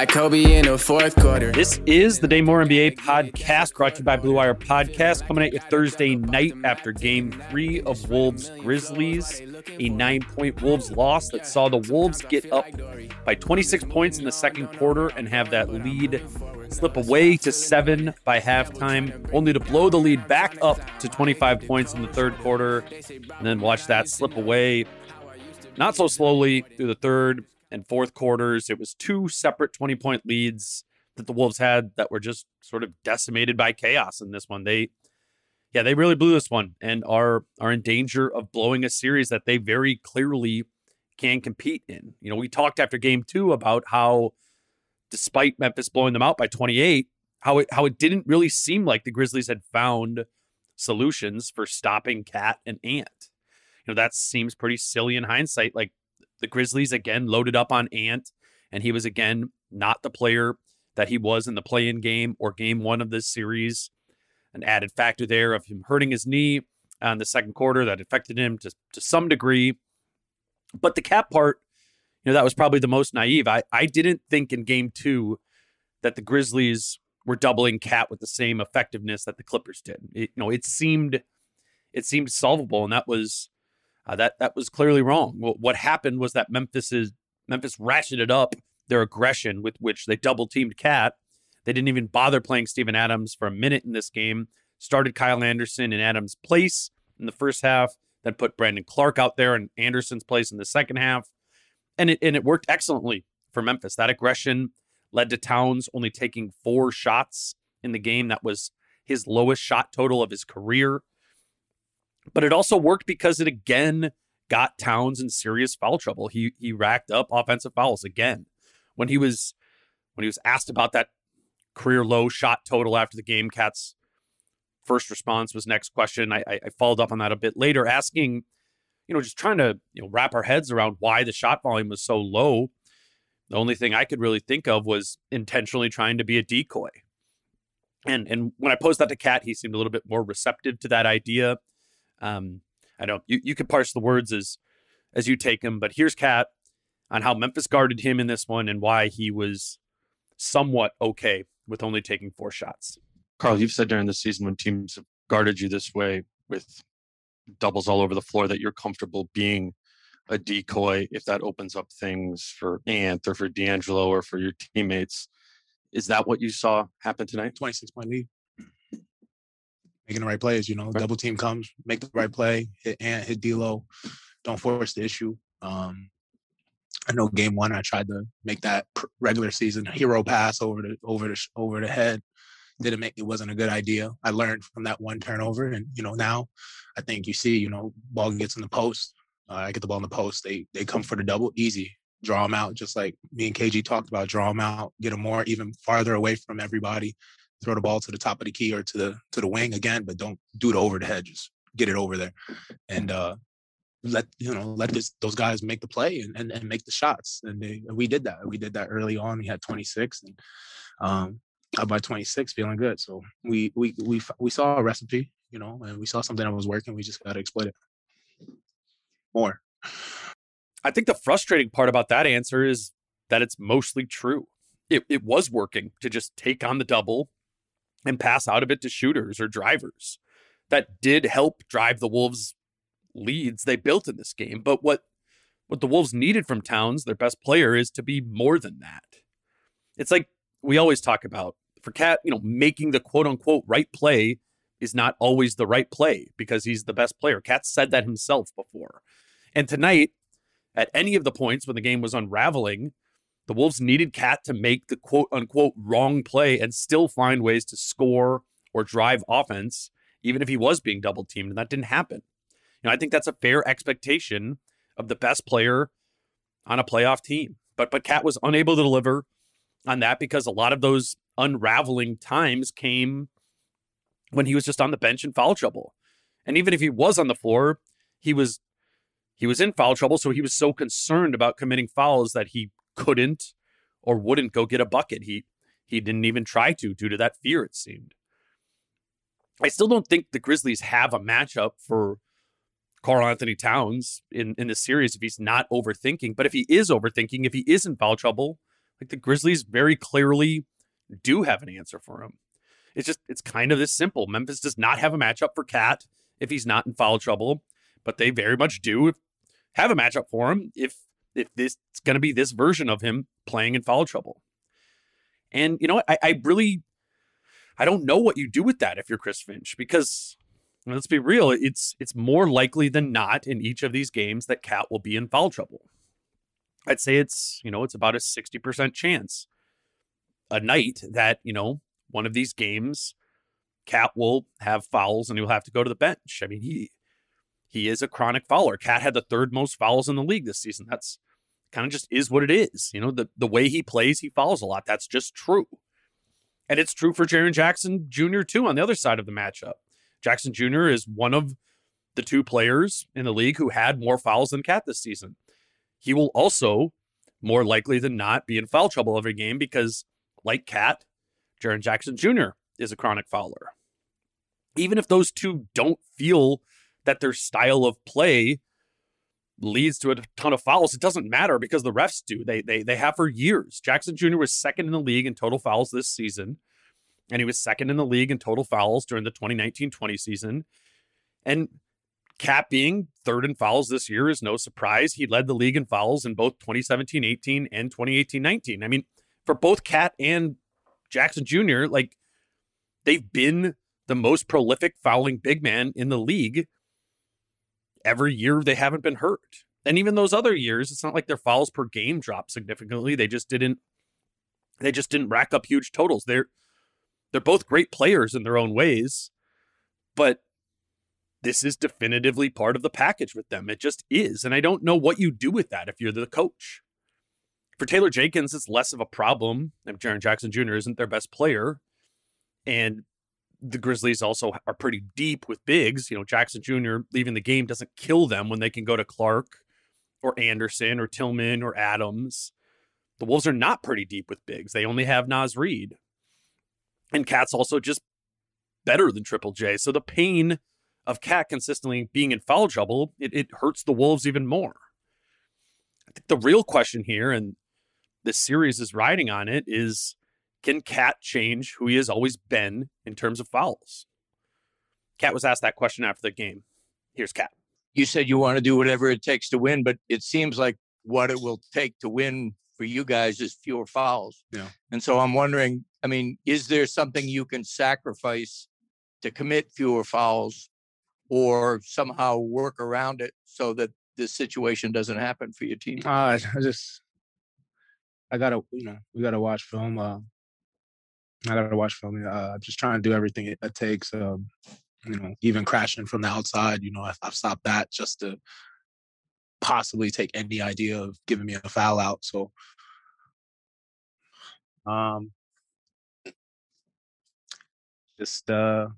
Like Kobe in the fourth quarter. This is the Dane Moore NBA podcast brought to you by Blue Wire Podcast, coming at you Thursday night after game three of Wolves Grizzlies, a nine point Wolves loss that saw the Wolves get up by 26 points in the second quarter and have that lead slip away to seven by halftime, only to blow the lead back up to 25 points in the third quarter, and then watch that slip away not so slowly through the third and fourth quarters. It was two separate 20 point leads that the Wolves had that were just sort of decimated by chaos in this one. They yeah, they really blew this one and are are in danger of blowing a series that they very clearly can compete in. You know, we talked after game 2 about how despite Memphis blowing them out by 28, how it how it didn't really seem like the Grizzlies had found solutions for stopping KAT and Ant. You know, that seems pretty silly in hindsight. Like the Grizzlies again loaded up on Ant, and he was again not the player that he was in the play in game or game one of this series. An added factor there of him hurting his knee in the second quarter that affected him to, to some degree. But the KAT part, you know, that was probably the most naive. I, I didn't think in game two that the Grizzlies were doubling KAT with the same effectiveness that the Clippers did. It, you know, it seemed it seemed solvable, and that was uh, that that was clearly wrong. what happened was that Memphis is Memphis ratcheted up their aggression with which they double teamed KAT. They didn't even bother playing Steven Adams for a minute in this game. Started Kyle Anderson in Adams' place in the first half, then put Brandon Clarke out there in Anderson's place in the second half. And it and it worked excellently for Memphis. That aggression led to Towns only taking four shots in the game. That was his lowest shot total of his career. But it also worked because it again got Towns in serious foul trouble. He he racked up offensive fouls again. When he was when he was asked about that career low shot total after the game, KAT's first response was next question. I, I, I followed up on that a bit later, asking, you know, just trying to you know wrap our heads around why the shot volume was so low. The only thing I could really think of was intentionally trying to be a decoy. And and when I posed that to KAT, he seemed a little bit more receptive to that idea. Um, I know you, you could parse the words as as you take them, but here's KAT on how Memphis guarded him in this one and why he was somewhat okay with only taking four shots. Karl, you've said during the season when teams have guarded you this way with doubles all over the floor that you're comfortable being a decoy if that opens up things for Ant or for D'Angelo or for your teammates. Is that what you saw happen tonight? 26 point lead making the right plays. You know, right. double team comes, make the right play, hit Ant, hit D'Lo, don't force the issue. Um, I know game one, I tried to make that regular season hero pass over the over the over the head. Didn't make it wasn't a good idea. I learned from that one turnover, and you know now, I think you see, you know, ball gets in the post. Uh, I get the ball in the post. They they come for the double, easy. Draw them out, just like me and KG talked about. Draw them out, get them more even farther away from everybody throw the ball to the top of the key or to the to the wing again, but don't do it over the head. Just get it over there, and uh, let you know let this those guys make the play and, and, and make the shots. And, they, we did that. We did that early on. We had 26, and um, by 26, feeling good. So we we we we saw a recipe, you know, and we saw something that was working. We just got to exploit it. more. I think the frustrating part about that answer is that it's mostly true. It, it was working to just take on the double and pass out of it to shooters or drivers. That did help drive the Wolves' leads they built in this game. But what what the Wolves needed from Towns, their best player, is to be more than that. It's like we always talk about for KAT, you know, making the quote unquote right play is not always the right play because he's the best player. KAT said that himself before. And tonight, at any of the points when the game was unraveling, the Wolves needed KAT to make the quote unquote wrong play and still find ways to score or drive offense, even if he was being double teamed. And that didn't happen. You know, I think that's a fair expectation of the best player on a playoff team. But but KAT was unable to deliver on that because a lot of those unraveling times came when he was just on the bench in foul trouble. And even if he was on the floor, he was he was in foul trouble, so he was so concerned about committing fouls that he couldn't or wouldn't go get a bucket. He he didn't even try to due to that fear it seemed. I still don't think the Grizzlies have a matchup for Karl-Anthony Towns in in the series if he's not overthinking. But if he is overthinking, if he is in foul trouble, like the Grizzlies very clearly do have an answer for him. It's just it's kind of this simple. Memphis does not have a matchup for KAT if he's not in foul trouble, but they very much do have a matchup for him if if this it's going to be this version of him playing in foul trouble. And you know, I, I really I don't know what you do with that if you're Chris Finch because let's be real, it's it's more likely than not in each of these games that KAT will be in foul trouble. I'd say it's, you know, it's about a 60% chance a night that, you know, one of these games, KAT will have fouls and he'll have to go to the bench. I mean, he he is a chronic fouler. KAT had the third most fouls in the league this season. That's kind of just is what it is. You know, the, the way he plays, he fouls a lot. That's just true. And it's true for Jaren Jackson Jr. too on the other side of the matchup. Jackson Jr. is one of the two players in the league who had more fouls than KAT this season. He will also more likely than not be in foul trouble every game because, like KAT, Jaren Jackson Jr. is a chronic fouler. Even if those two don't feel that their style of play leads to a ton of fouls, it doesn't matter because the refs do. They they they have for years. Jackson Jr. was second in the league in total fouls this season, and he was second in the league in total fouls during the 2019-20 season. And KAT being third in fouls this year is no surprise. He led the league in fouls in both 2017-18 and 2018-19. I mean, for both KAT and Jackson Jr., like they've been the most prolific fouling big man in the league every year they haven't been hurt. And even those other years, it's not like their fouls per game dropped significantly. They just didn't they just didn't rack up huge totals. They're they're both great players in their own ways, but this is definitively part of the package with them. It just is. And I don't know what you do with that if you're the coach. For Taylor Jenkins, it's less of a problem if Jaren Jackson Jr. isn't their best player. And the Grizzlies also are pretty deep with bigs. You know, Jackson Jr. leaving the game doesn't kill them when they can go to Clarke or Anderson or Tillman or Adams. The Wolves are not pretty deep with bigs. They only have Naz Reid. And KAT's also just better than Triple J. So the pain of KAT consistently being in foul trouble, it, it hurts the Wolves even more. I think the real question here, and this series is riding on it is can KAT change who he has always been in terms of fouls? KAT was asked that question after the game. Here's KAT. You said you want to do whatever it takes to win, but it seems like what it will take to win for you guys is fewer fouls. Yeah. And so I'm wondering, I mean, is there something you can sacrifice to commit fewer fouls or somehow work around it so that this situation doesn't happen for your team? Uh, I just I gotta, you know, we gotta watch film. Uh, I gotta watch film. Uh, just trying to do everything it, it takes. Um, you know, even crashing from the outside. You know, I, I've stopped that just to possibly take any idea of giving me a foul out. So, um, just uh,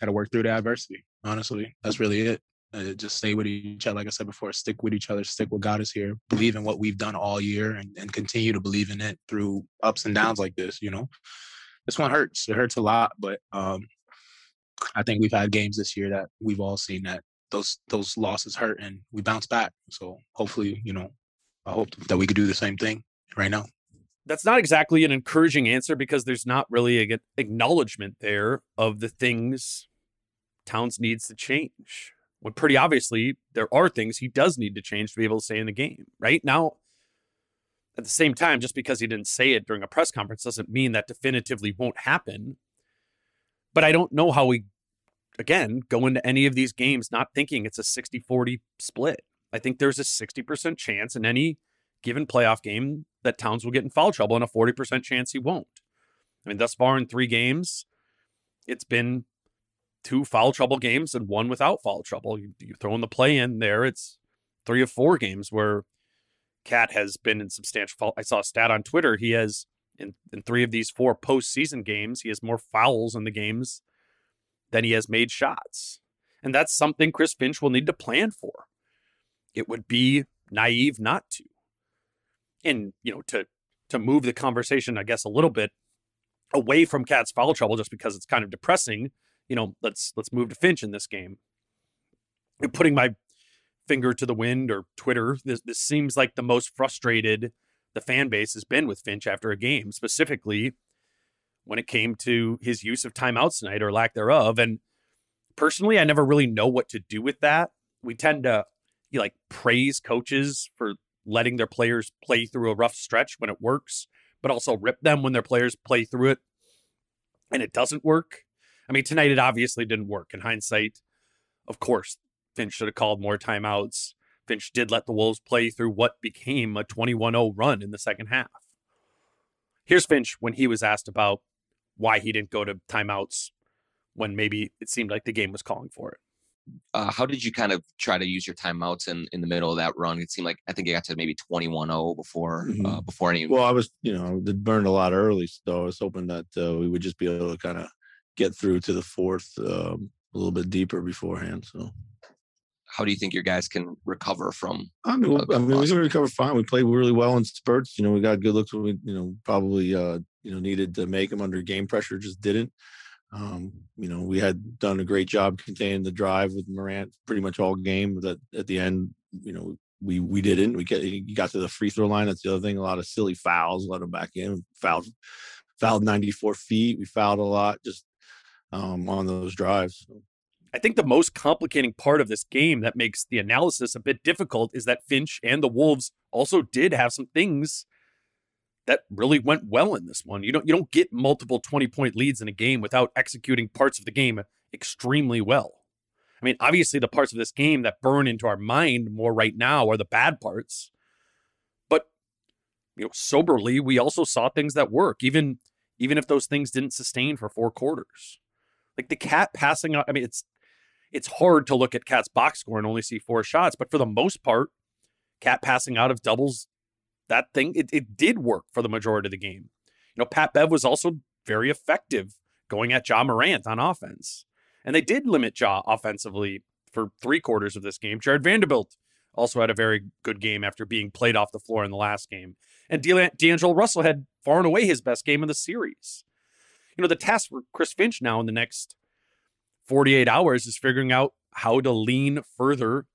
gotta work through the adversity. Honestly, that's really it. Uh, just stay with each other. Like I said before, stick with each other, stick with God is here, believe in what we've done all year and, and continue to believe in it through ups and downs like this, you know. This one hurts. It hurts a lot, but um I think we've had games this year that we've all seen that those those losses hurt and we bounce back. So hopefully, you know, I hope that we could do the same thing right now. That's not exactly an encouraging answer because there's not really a acknowledgement there of the things Towns needs to change. When pretty obviously there are things he does need to change to be able to stay in the game. Right now, at the same time, just because he didn't say it during a press conference doesn't mean that definitively won't happen. But I don't know how we again, go into any of these games not thinking it's a 60 40 split. I think there's a 60% chance in any given playoff game that Towns will get in foul trouble and a 40% chance he won't. I mean, thus far in three games, it's been two foul trouble games and one without foul trouble. You, you throw in the play in there, it's three of four games where KAT has been in substantial foul. I saw a stat on Twitter. He has, in, in three of these four postseason games, he has more fouls in the games than he has made shots. And that's something Chris Finch will need to plan for. It would be naive not to. And, you know, to to move the conversation, I guess, a little bit away from KAT's foul trouble just because it's kind of depressing, you know, let's let's move to Finch in this game. And putting my finger to the wind or Twitter, this, this seems like the most frustrated the fan base has been with Finch after a game, specifically when it came to his use of timeouts tonight or lack thereof. And personally, I never really know what to do with that. We tend to you like praise coaches for letting their players play through a rough stretch when it works, but also rip them when their players play through it and it doesn't work. I mean, tonight it obviously didn't work. In hindsight, of course, Finch should have called more timeouts. Finch did let the Wolves play through what became a 21 0 run in the second half. Here's Finch when he was asked about why he didn't go to timeouts when maybe it seemed like the game was calling for it. Uh, how did you kind of try to use your timeouts in, in the middle of that run? It seemed like I think it got to maybe 21-0 before mm-hmm. uh, before any. Well, I was you know it burned a lot early, so I was hoping that uh, we would just be able to kind of get through to the fourth um, a little bit deeper beforehand. So, how do you think your guys can recover from? I mean, I mean, we can recover fine. We played really well in spurts. You know, we got good looks. We you know probably uh, you know needed to make them under game pressure, just didn't. Um, you know, we had done a great job containing the drive with Morant pretty much all game. That at the end, you know, we we didn't. We get he got to the free throw line. That's the other thing. A lot of silly fouls. Let him back in. Fouled fouled 94 feet. We fouled a lot just um, on those drives. I think the most complicating part of this game that makes the analysis a bit difficult is that Finch and the Wolves also did have some things that really went well in this one. You don't you don't get multiple 20 point leads in a game without executing parts of the game extremely well. I mean, obviously the parts of this game that burn into our mind more right now are the bad parts. But you know, soberly, we also saw things that work, even even if those things didn't sustain for four quarters. Like the KAT passing out, I mean, it's it's hard to look at KAT's box score and only see four shots, but for the most part, KAT passing out of doubles that thing it, it did work for the majority of the game. You know, Pat Bev was also very effective going at Ja Morant on offense. And they did limit Ja offensively for three quarters of this game. Jarred Vanderbilt also had a very good game after being played off the floor in the last game. And D'Angelo Russell had far and away his best game of the series. You know, the task for Chris Finch now in the next 48 hours is figuring out how to lean further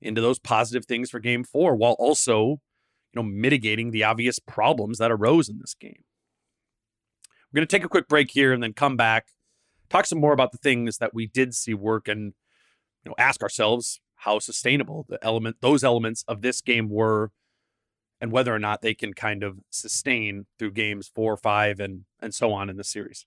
into those positive things for game four while also you know, mitigating the obvious problems that arose in this game. We're going to take a quick break here and then come back, talk some more about the things that we did see work and you know, ask ourselves how sustainable the element those elements of this game were and whether or not they can kind of sustain through games 4, 5 and and so on in the series.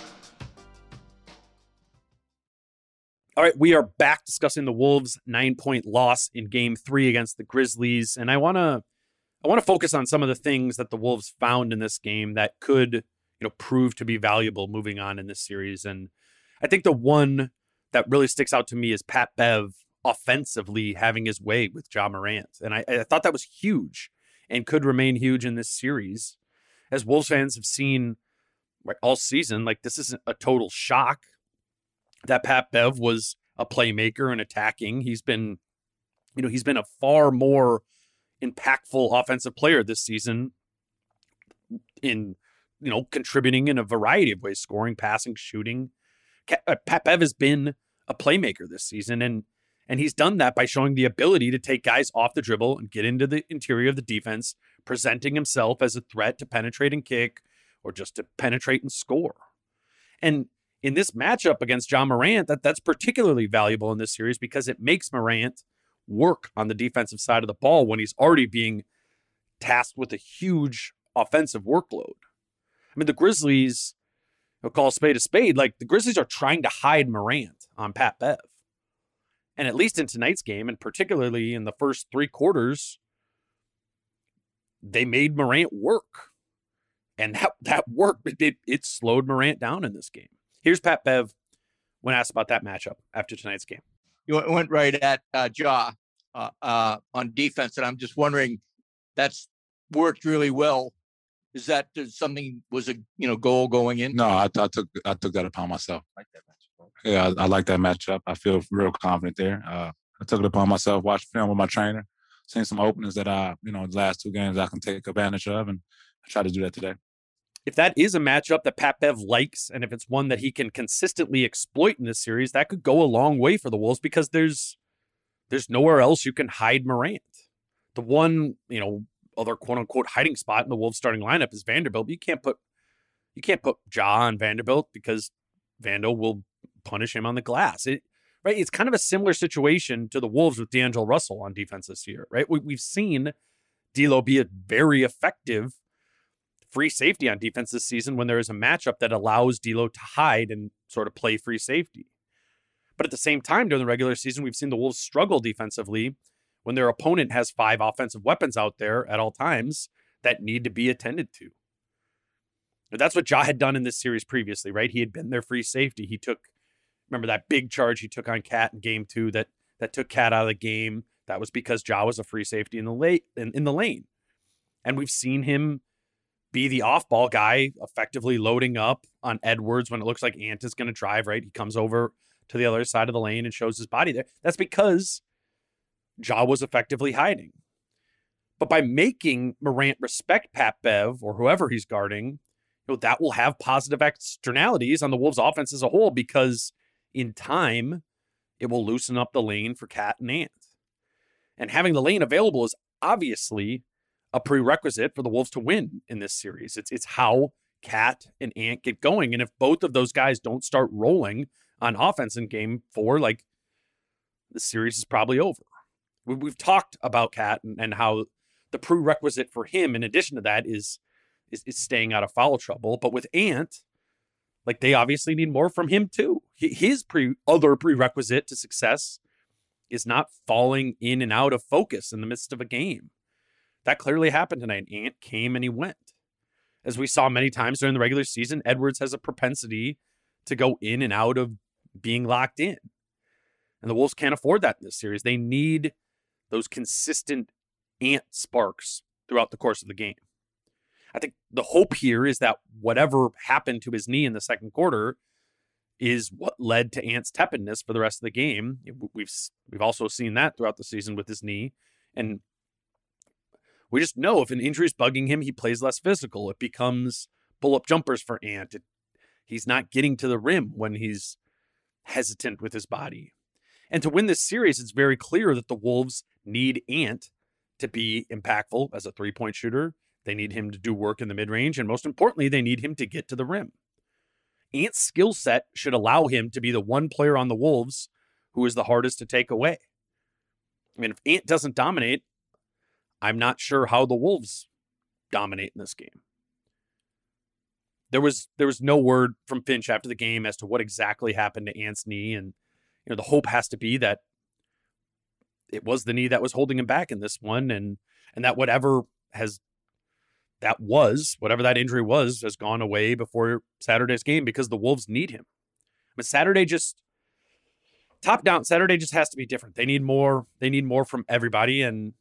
All right, we are back discussing the Wolves' nine-point loss in Game Three against the Grizzlies, and I want to, I want to focus on some of the things that the Wolves found in this game that could, you know, prove to be valuable moving on in this series. And I think the one that really sticks out to me is Pat Bev offensively having his way with Ja Morant, and I, I thought that was huge and could remain huge in this series, as Wolves fans have seen all season. Like this isn't a total shock that Pat Bev was a playmaker and attacking. He's been, you know, he's been a far more impactful offensive player this season in, you know, contributing in a variety of ways, scoring, passing, shooting. uh, Pat Bev has been a playmaker this season and and he's done that by showing the ability to take guys off the dribble and get into the interior of the defense, presenting himself as a threat to penetrate and kick or just to penetrate and score. And in this matchup against Ja Morant, that that's particularly valuable in this series because it makes Morant work on the defensive side of the ball when he's already being tasked with a huge offensive workload. I mean, the Grizzlies, will call a spade a spade, like the Grizzlies are trying to hide Morant on Pat Bev. And at least in tonight's game, and particularly in the first three quarters, they made Morant work. And that, that work, it, it slowed Morant down in this game. Here's Pat Bev when asked about that matchup after tonight's game. You went right at uh, Ja uh, uh, on defense, and I'm just wondering that's worked really well. Is that something was a you know goal going in? No, I, I took I took that upon myself. I like that yeah, I, I, like that matchup. I feel real confident there. Uh, I took it upon myself, watched film with my trainer, seen some openings that I you know the last two games I can take advantage of, and I try to do that today if that is a matchup that Pat Bev likes, and if it's one that he can consistently exploit in this series, that could go a long way for the Wolves because there's there's nowhere else you can hide Morant. The one, you know, other quote unquote hiding spot in the Wolves starting lineup is Vanderbilt. But you can't put you can't put Ja on Vanderbilt because Vando will punish him on the glass. It right. It's kind of a similar situation to the Wolves with D'Angelo Russell on defense this year, right? We, we've seen D'Lo be very effective free safety on defense this season when there is a matchup that allows D'Lo to hide and sort of play free safety. But at the same time, during the regular season, we've seen the Wolves struggle defensively when their opponent has five offensive weapons out there at all times that need to be attended to. That's what Ja had done in this series previously, right? He had been their free safety. He took, remember that big charge he took on KAT in game two that that took KAT out of the game. That was because Ja was a free safety in the late in, in the lane. And we've seen him be the off ball guy, effectively loading up on Edwards when it looks like Ant is going to drive, right? He comes over to the other side of the lane and shows his body there. That's because Ja was effectively hiding. But by making Morant respect Pat Bev or whoever he's guarding, you know, that will have positive externalities on the Wolves offense as a whole because in time, it will loosen up the lane for KAT and Ant. And having the lane available is obviously a prerequisite for the Wolves to win in this series. It's it's how KAT and Ant get going. And if both of those guys don't start rolling on offense in game four, like the series is probably over. We, we've talked about KAT and, and how the prerequisite for him, in addition to that, is, is is staying out of foul trouble. But with Ant, like they obviously need more from him too. His pre other prerequisite to success is not falling in and out of focus in the midst of a game. That clearly happened tonight. Ant came and he went. As we saw many times during the regular season, Edwards has a propensity to go in and out of being locked in. And the Wolves can't afford that in this series. They need those consistent ant sparks throughout the course of the game. I think the hope here is that whatever happened to his knee in the second quarter is what led to Ant's tepidness for the rest of the game. We've we've also seen that throughout the season with his knee, and we just know if an injury is bugging him, he plays less physical. It becomes pull up jumpers for Ant. It, he's not getting to the rim when he's hesitant with his body. And to win this series, it's very clear that the Wolves need Ant to be impactful as a three point shooter. They need him to do work in the mid range. And most importantly, they need him to get to the rim. Ant's skill set should allow him to be the one player on the Wolves who is the hardest to take away. I mean, if Ant doesn't dominate, I'm not sure how the Wolves dominate in this game. There was there was no word from Finch after the game as to what exactly happened to Ant's knee, and you know the hope has to be that it was the knee that was holding him back in this one, and and that whatever has that was whatever that injury was has gone away before Saturday's game because the Wolves need him. But Saturday just top down Saturday just has to be different. They need more. They need more from everybody, and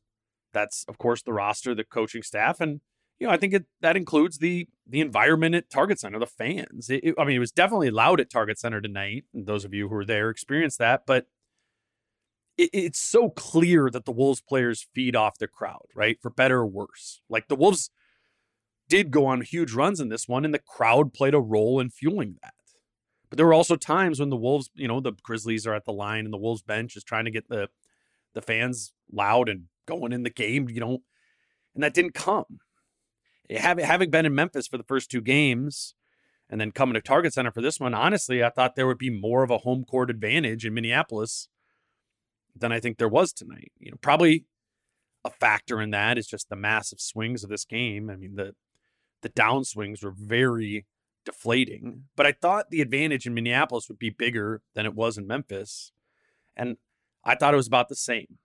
that's of course the roster, the coaching staff, and you know I think it that includes the the environment at Target Center, the fans. It, it, I mean, it was definitely loud at Target Center tonight, and those of you who were there experienced that. But it, it's so clear that the Wolves players feed off the crowd, right, for better or worse. Like the Wolves did go on huge runs in this one, and the crowd played a role in fueling that. But there were also times when the Wolves, you know, the Grizzlies are at the line and the Wolves bench is trying to get the the fans loud and going in the game, you know, and that didn't come. Eh, having having been in Memphis for the first two games, and then coming to Target Center for this one, honestly, I thought there would be more of a home court advantage in Minneapolis than I think there was tonight. You know, probably a factor in that is just the massive swings of this game. I mean, the the downswings were very deflating, but I thought the advantage in Minneapolis would be bigger than it was in Memphis. And I thought it was about the same.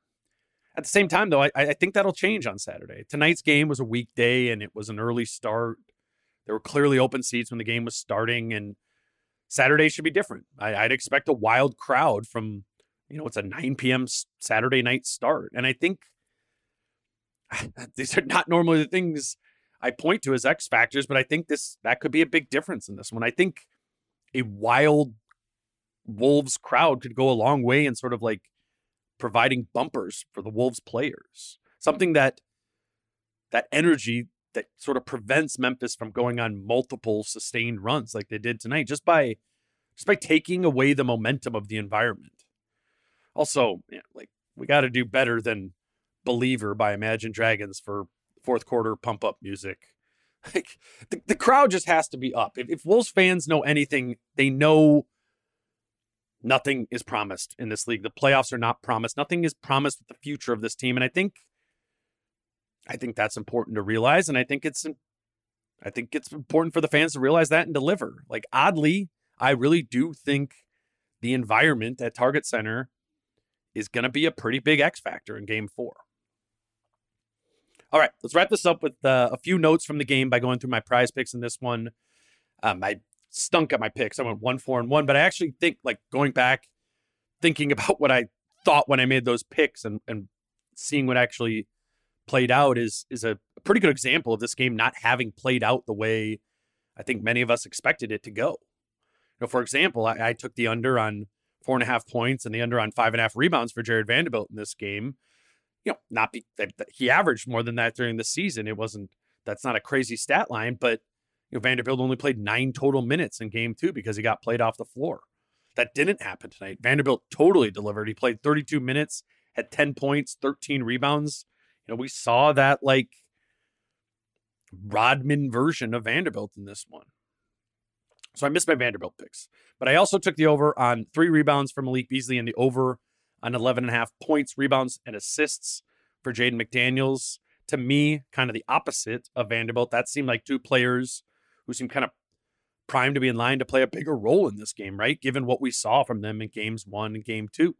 At the same time, though, I, I think that'll change on Saturday. Tonight's game was a weekday and it was an early start. There were clearly open seats when the game was starting, and Saturday should be different. I, I'd expect a wild crowd from, you know, it's a 9 p.m. Saturday night start. And I think these are not normally the things I point to as X factors, but I think this that could be a big difference in this one. I think a wild Wolves crowd could go a long way in sort of like providing bumpers for the Wolves players. Something that that energy that sort of prevents Memphis from going on multiple sustained runs like they did tonight just by just by taking away the momentum of the environment. Also, like we got to do better than Believer by Imagine Dragons for fourth quarter pump up music. Like the, the crowd just has to be up. If, if Wolves fans know anything, they know nothing is promised in this league. The playoffs are not promised. Nothing is promised with the future of this team. And I think I think that's important to realize. And I think it's I think it's important for the fans to realize that and deliver. Like oddly, I really do think the environment at Target Center is going to be a pretty big X factor in game four. All right, let's wrap this up with uh, a few notes from the game by going through my PrizePicks in this one. Um, I stunk at my picks. I went one, four, and one, but I actually think like going back, thinking about what I thought when I made those picks and, and seeing what actually played out is is a pretty good example of this game not having played out the way I think many of us expected it to go. You know, for example, I, I took the under on four and a half points and the under on five and a half rebounds for Jarred Vanderbilt in this game you know, not be he averaged more than that during the season. It wasn't that's not a crazy stat line, but you know, Vanderbilt only played nine total minutes in game two because he got played off the floor. That didn't happen tonight. Vanderbilt totally delivered. He played 32 minutes, had 10 points, 13 rebounds. You know, we saw that like Rodman version of Vanderbilt in this one. So I missed my Vanderbilt picks. But I also took the over on three rebounds from Malik Beasley and the over on 11 and a half points, rebounds, and assists for Jaden McDaniels. To me, kind of the opposite of Vanderbilt. That seemed like two players who seemed kind of primed to be in line to play a bigger role in this game, right? Given what we saw from them in games one and game two.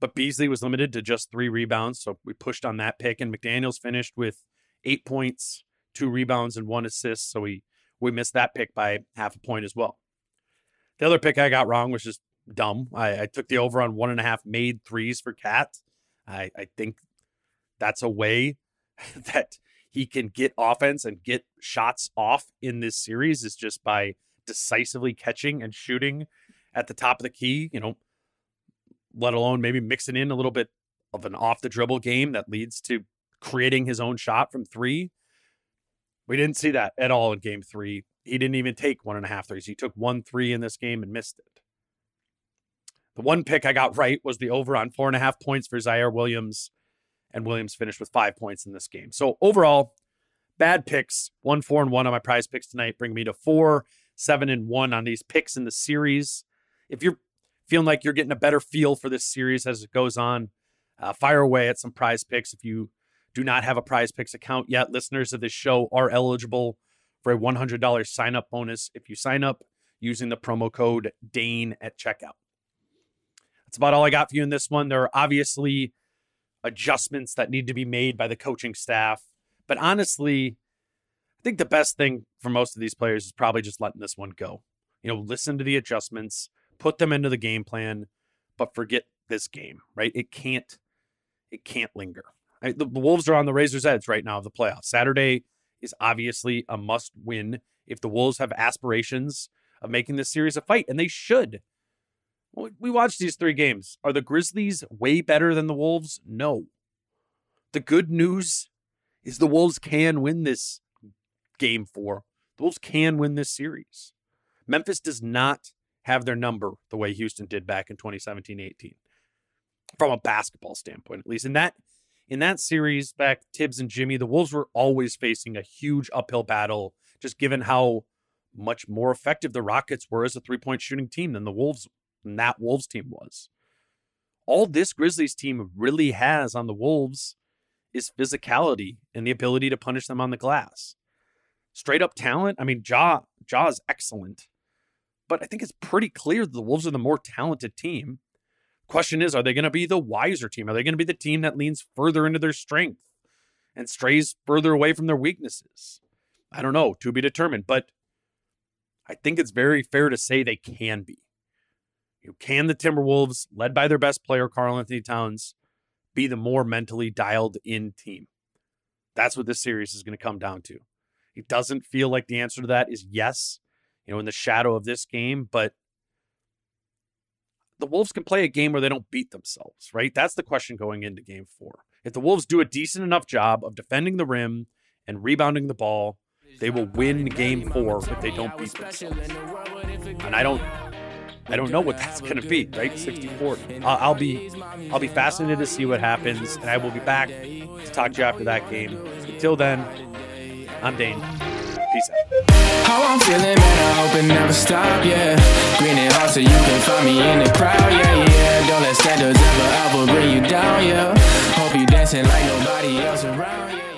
But Beasley was limited to just three rebounds, so we pushed on that pick, and McDaniels finished with eight points, two rebounds, and one assist. So we we missed that pick by half a point as well. The other pick I got wrong was just dumb. I, I took the over on one and a half made threes for KAT. I, I think that's a way that he can get offense and get shots off in this series is just by decisively catching and shooting at the top of the key, you know, let alone maybe mixing in a little bit of an off the dribble game that leads to creating his own shot from three. We didn't see that at all in game three. He didn't even take one and a half threes. He took one three in this game and missed it. The one pick I got right was the over on four and a half points for Ziaire Williams and Williams finished with five points in this game. So overall, bad picks. One, four, and one on my PrizePicks tonight bring me to four, seven, and one on these picks in the series. If you're feeling like you're getting a better feel for this series as it goes on, uh, fire away at some PrizePicks. If you do not have a PrizePicks account yet, listeners of this show are eligible for a $100 sign up bonus if you sign up using the promo code DANE at checkout. That's about all I got for you in this one. There are obviously adjustments that need to be made by the coaching staff. But honestly, I think the best thing for most of these players is probably just letting this one go. You know, listen to the adjustments, put them into the game plan, but forget this game, right? It can't it can't linger. The, the Wolves are on the razor's edge right now of the playoffs. Saturday is obviously a must win if the Wolves have aspirations of making this series a fight, and they should. We watched these three games. Are the Grizzlies way better than the Wolves? No. The good news is the Wolves can win this game four. The Wolves can win this series. Memphis does not have their number the way Houston did back in 2017 18 from a basketball standpoint, at least. In that in that series back, Thibs and Jimmy, the Wolves were always facing a huge uphill battle, just given how much more effective the Rockets were as a three point shooting team than the Wolves than that Wolves team was. All this Grizzlies team really has on the Wolves is physicality and the ability to punish them on the glass. Straight up talent, I mean, Jaw Ja is excellent, but I think it's pretty clear that the Wolves are the more talented team. Question is, are they going to be the wiser team? Are they going to be the team that leans further into their strength and strays further away from their weaknesses? I don't know, to be determined, but I think it's very fair to say they can be. You know, can the Timberwolves, led by their best player, Karl-Anthony Towns, be the more mentally dialed in team? That's what this series is going to come down to. It doesn't feel like the answer to that is yes, you know, in the shadow of this game, but the Wolves can play a game where they don't beat themselves, right? That's the question going into game four. If the Wolves do a decent enough job of defending the rim and rebounding the ball, they will win game four if they don't beat themselves. And I don't I don't know what that's going to be, right? 64. I'll, be I'll be fascinated to see what happens, and I will be back to talk to you after that game. Until then, I'm Dane. Peace out. How I'm feeling, man, I hope it never stop, yeah. Green and so you can find me in the crowd, yeah, yeah. Don't let standards ever, ever bring you down, yeah. Hope you dancing like nobody else around, yeah.